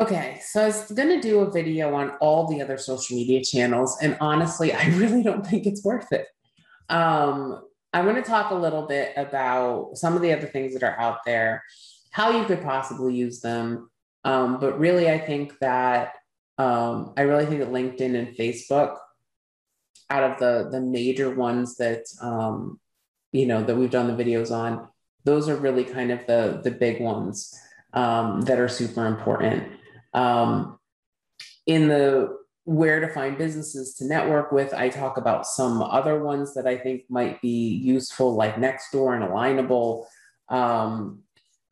Okay, so I was to do a video on all the other social media channels, and honestly, I really don't think it's worth it. Um, I'm going to talk a little bit about some of the other things that are out there, how you could possibly use them. Um, but really, I think that um, I really think that LinkedIn and Facebook, out of the the major ones that um, you know that we've done the videos on, those are really kind of the the big ones um, that are super important. Um, in the where to find businesses to network with, I talk about some other ones that I think might be useful, like Nextdoor and Alignable. Um,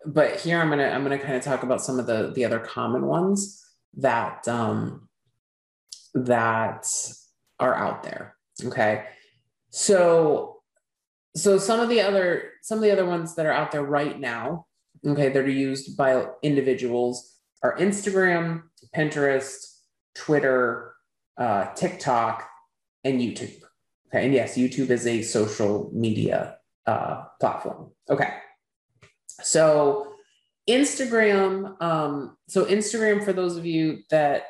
but here I'm gonna I'm gonna kind of talk about some of the the other common ones that um, that are out there. Okay, so so some of the other some of the other ones that are out there right now, okay, that are used by individuals are Instagram, Pinterest, Twitter, uh, TikTok, and YouTube. Okay, and yes, YouTube is a social media uh, platform. Okay, so Instagram. Um, so Instagram, for those of you that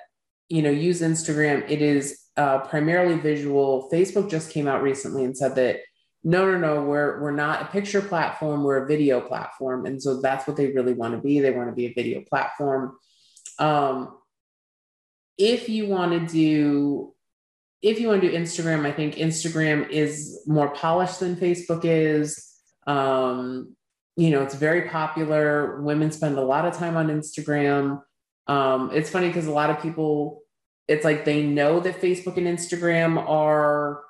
you know use Instagram, it is uh, primarily visual. Facebook just came out recently and said that no, no, no, we're we're not a picture platform. We're a video platform, and so that's what they really want to be. They want to be a video platform. Um, if you want to do if you want to do Instagram, I think Instagram is more polished than Facebook is. Um, you know, it's very popular. Women spend a lot of time on Instagram. Um, it's funny because a lot of people, it's like they know that Facebook and Instagram are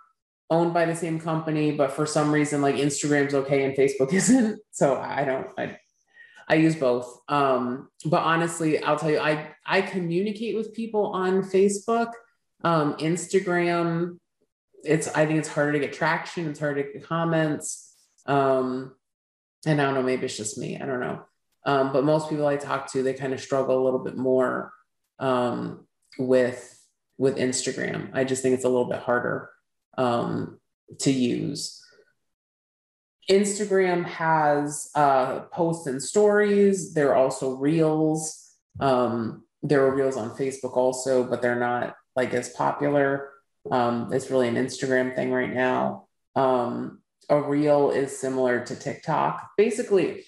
owned by the same company, but for some reason, like Instagram's okay and Facebook isn't. So I don't, I, I use both. Um, but honestly, I'll tell you, I I communicate with people on Facebook, um, Instagram. It's I think it's harder to get traction. It's harder to get comments. Um, and I don't know, maybe it's just me. I don't know. Um, but most people I talk to, they kind of struggle a little bit more um, with with Instagram. I just think it's a little bit harder um, to use. Instagram has uh, posts and stories. There are also reels. Um, there are reels on Facebook also, but they're not like as popular. Um, it's really an Instagram thing right now. Um, a reel is similar to TikTok. Basically,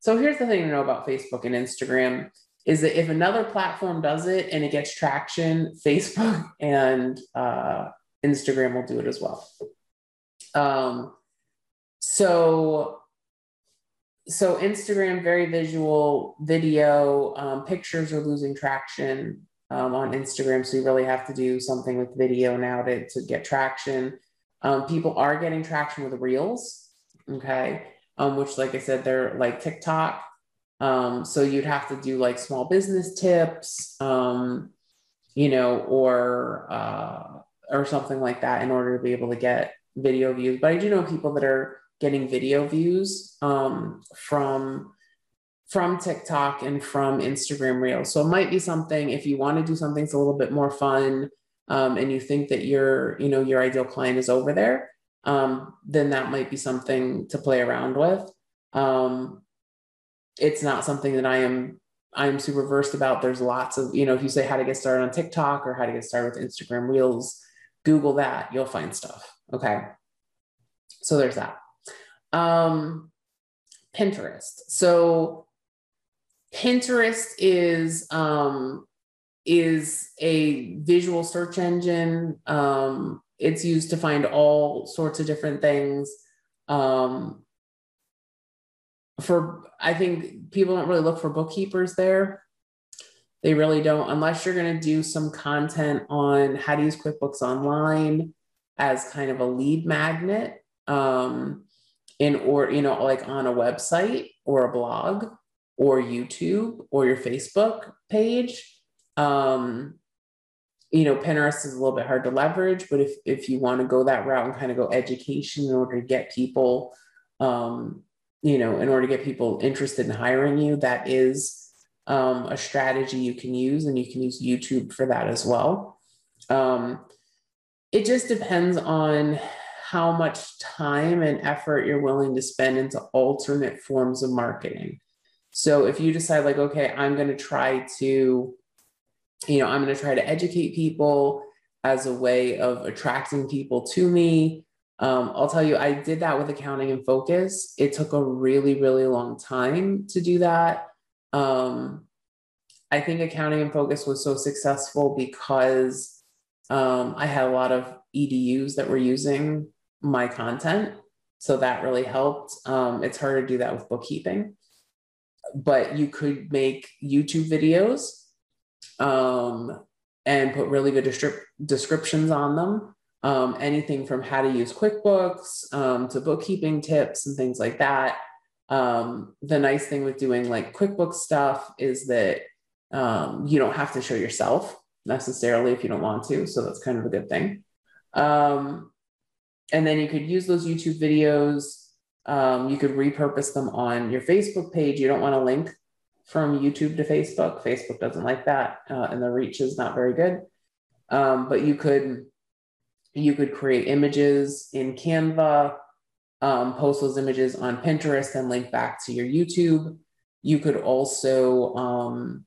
so here's the thing to know about Facebook and Instagram is that if another platform does it and it gets traction, Facebook and uh, Instagram will do it as well. Um, so so instagram very visual video. Um, pictures are losing traction um, on instagram. So you really have to do something with video now to, to get traction. Um, people are getting traction with reels okay? Um, which like i said they're like tiktok. Um, so you'd have to do like small business tips you know or uh, or something like that in order to be able to get video views but i do know people that are getting video views um, from from TikTok and from Instagram Reels. So it might be something if you want to do something that's a little bit more fun um, and you think that your you know your ideal client is over there, um, then that might be something to play around with. Um, it's not something that I am I'm super versed about. There's lots of you know if you say how to get started on TikTok or how to get started with Instagram Reels, Google that, you'll find stuff. Okay, so there's that. Um, Pinterest. So Pinterest is um, is a visual search engine. Um, it's used to find all sorts of different things. Um, for I think people don't really look for bookkeepers there. They really don't, unless you're going to do some content on how to use QuickBooks Online as kind of a lead magnet. Um, in or you know like on a website or a blog or youtube or your facebook page um you know pinterest is a little bit hard to leverage but if if you want to go that route and kind of go education in order to get people um you know in order to get people interested in hiring you that is um, a strategy you can use and you can use youtube for that as well um, it just depends on how much time and effort you're willing to spend into alternate forms of marketing. So if you decide, like, okay, I'm going to try to, you know, I'm going to try to educate people as a way of attracting people to me. Um, I'll tell you, I did that with Accounting in Focus. It took a really, really long time to do that. Um, I think Accounting in Focus was so successful because um, I had a lot of EDUs that were using my content. So that really helped. Um, it's hard to do that with bookkeeping, but you could make YouTube videos um, and put really good descrip- descriptions on them. Um, anything from how to use QuickBooks um, to bookkeeping tips and things like that. Um, the nice thing with doing like QuickBooks stuff is that um, you don't have to show yourself necessarily if you don't want to. So that's kind of a good thing. Um, and then you could use those YouTube videos. Um, you could repurpose them on your Facebook page. You don't want to link from YouTube to Facebook. Facebook doesn't like that, uh, and the reach is not very good. Um, but you could you could create images in Canva, um, post those images on Pinterest, and link back to your YouTube. You could also um,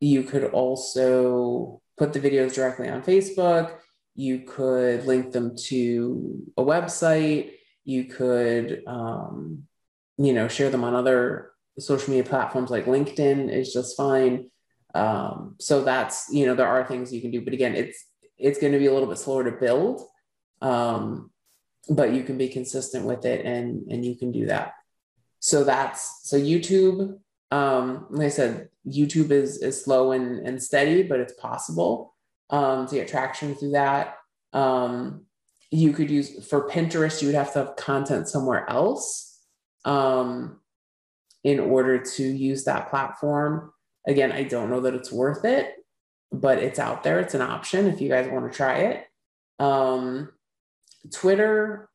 you could also put the videos directly on Facebook. You could link them to a website. You could, um, you know, share them on other social media platforms like LinkedIn is just fine. Um, so that's, you know, there are things you can do, but again, it's it's going to be a little bit slower to build, um, but you can be consistent with it and and you can do that. So that's so YouTube. Um, like I said, YouTube is is slow and, and steady, but it's possible um, to get traction through that. Um, you could use for Pinterest, you would have to have content somewhere else um, in order to use that platform. Again, I don't know that it's worth it, but it's out there. It's an option if you guys want to try it. Um, Twitter,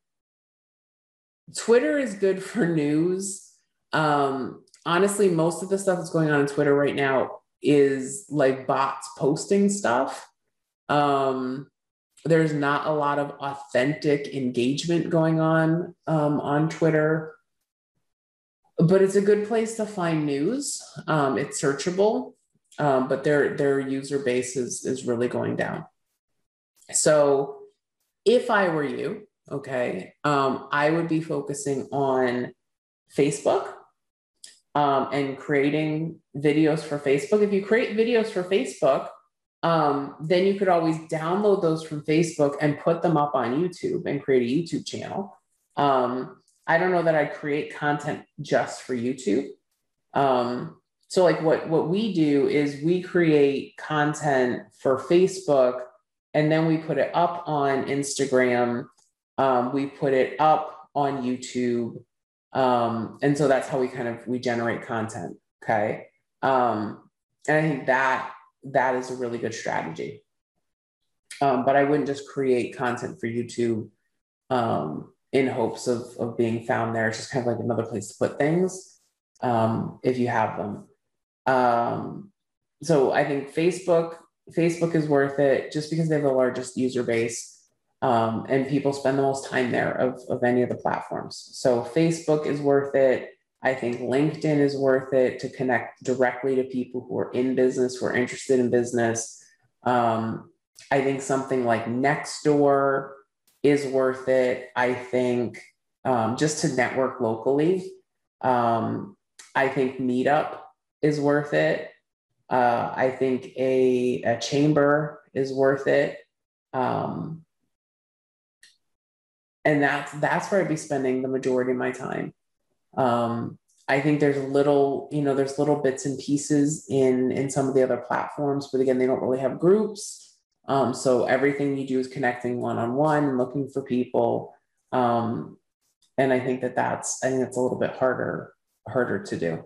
Twitter is good for news. Um, honestly, most of the stuff that's going on on Twitter right now is like bots posting stuff. Um, there's not a lot of authentic engagement going on um, on Twitter, but it's a good place to find news. Um, it's searchable, um, but their their user base is is really going down. So, if I were you, okay, um, I would be focusing on Facebook um, and creating videos for Facebook. If you create videos for Facebook, um, then you could always download those from Facebook and put them up on YouTube and create a YouTube channel. Um, I don't know that I create content just for YouTube. Um, so like what what we do is we create content for Facebook and then we put it up on Instagram. Um, we put it up on YouTube um, and so that's how we kind of we generate content. Okay. Um, and I think that that is a really good strategy. Um, but I wouldn't just create content for YouTube um, in hopes of, of being found there. It's just kind of like another place to put things um, if you have them. So I think Facebook, Facebook is worth it just because they have the largest user base um, and people spend the most time there of, of any of the platforms. So Facebook is worth it. I think LinkedIn is worth it to connect directly to people who are in business, who are interested in business. Um, I think something like Nextdoor is worth it. I think um, just to network locally. Um, I think Meetup is worth it. Uh, I think a, a chamber is worth it. Um, and that's that's where I'd be spending the majority of my time. Um, I think there's little, you know, there's little bits and pieces in in some of the other platforms, but again, they don't really have groups. Um, so everything you do is connecting one on one and looking for people. Um, and I think that that's I think that's a little bit harder harder to do.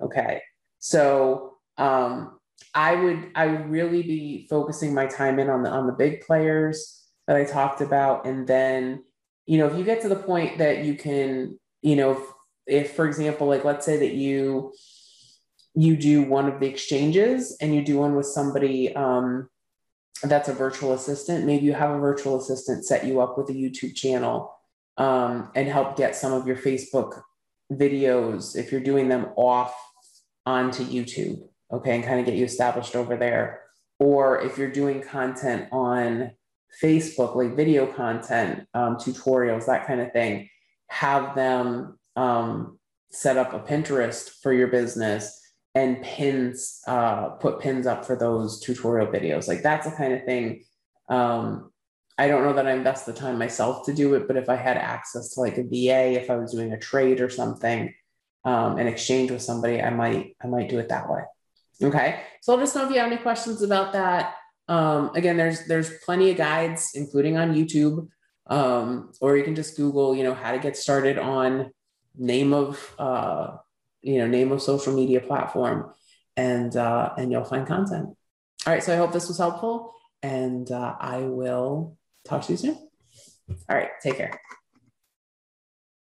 Okay, so um, I would I would really be focusing my time in on the on the big players that I talked about, and then you know, if you get to the point that you can, you know, if, if for example, like let's say that you you do one of the exchanges and you do one with somebody um, that's a virtual assistant, maybe you have a virtual assistant set you up with a YouTube channel um, and help get some of your Facebook videos if you're doing them off onto YouTube, okay, and kind of get you established over there. Or if you're doing content on Facebook, like video content, um, tutorials, that kind of thing, have them um, set up a Pinterest for your business and pins, uh, put pins up for those tutorial videos. Like that's the kind of thing. Um, I don't know that I invest the time myself to do it, but if I had access to like a VA, if I was doing a trade or something, um, an exchange with somebody, I might I might do it that way. Okay, so let us know if you have any questions about that. Um, again, there's there's plenty of guides, including on YouTube, um, or you can just Google, you know, how to get started on name of uh, you know name of social media platform, and uh, and you'll find content. All right, so I hope this was helpful, and uh, I will talk to you soon. All right, take care.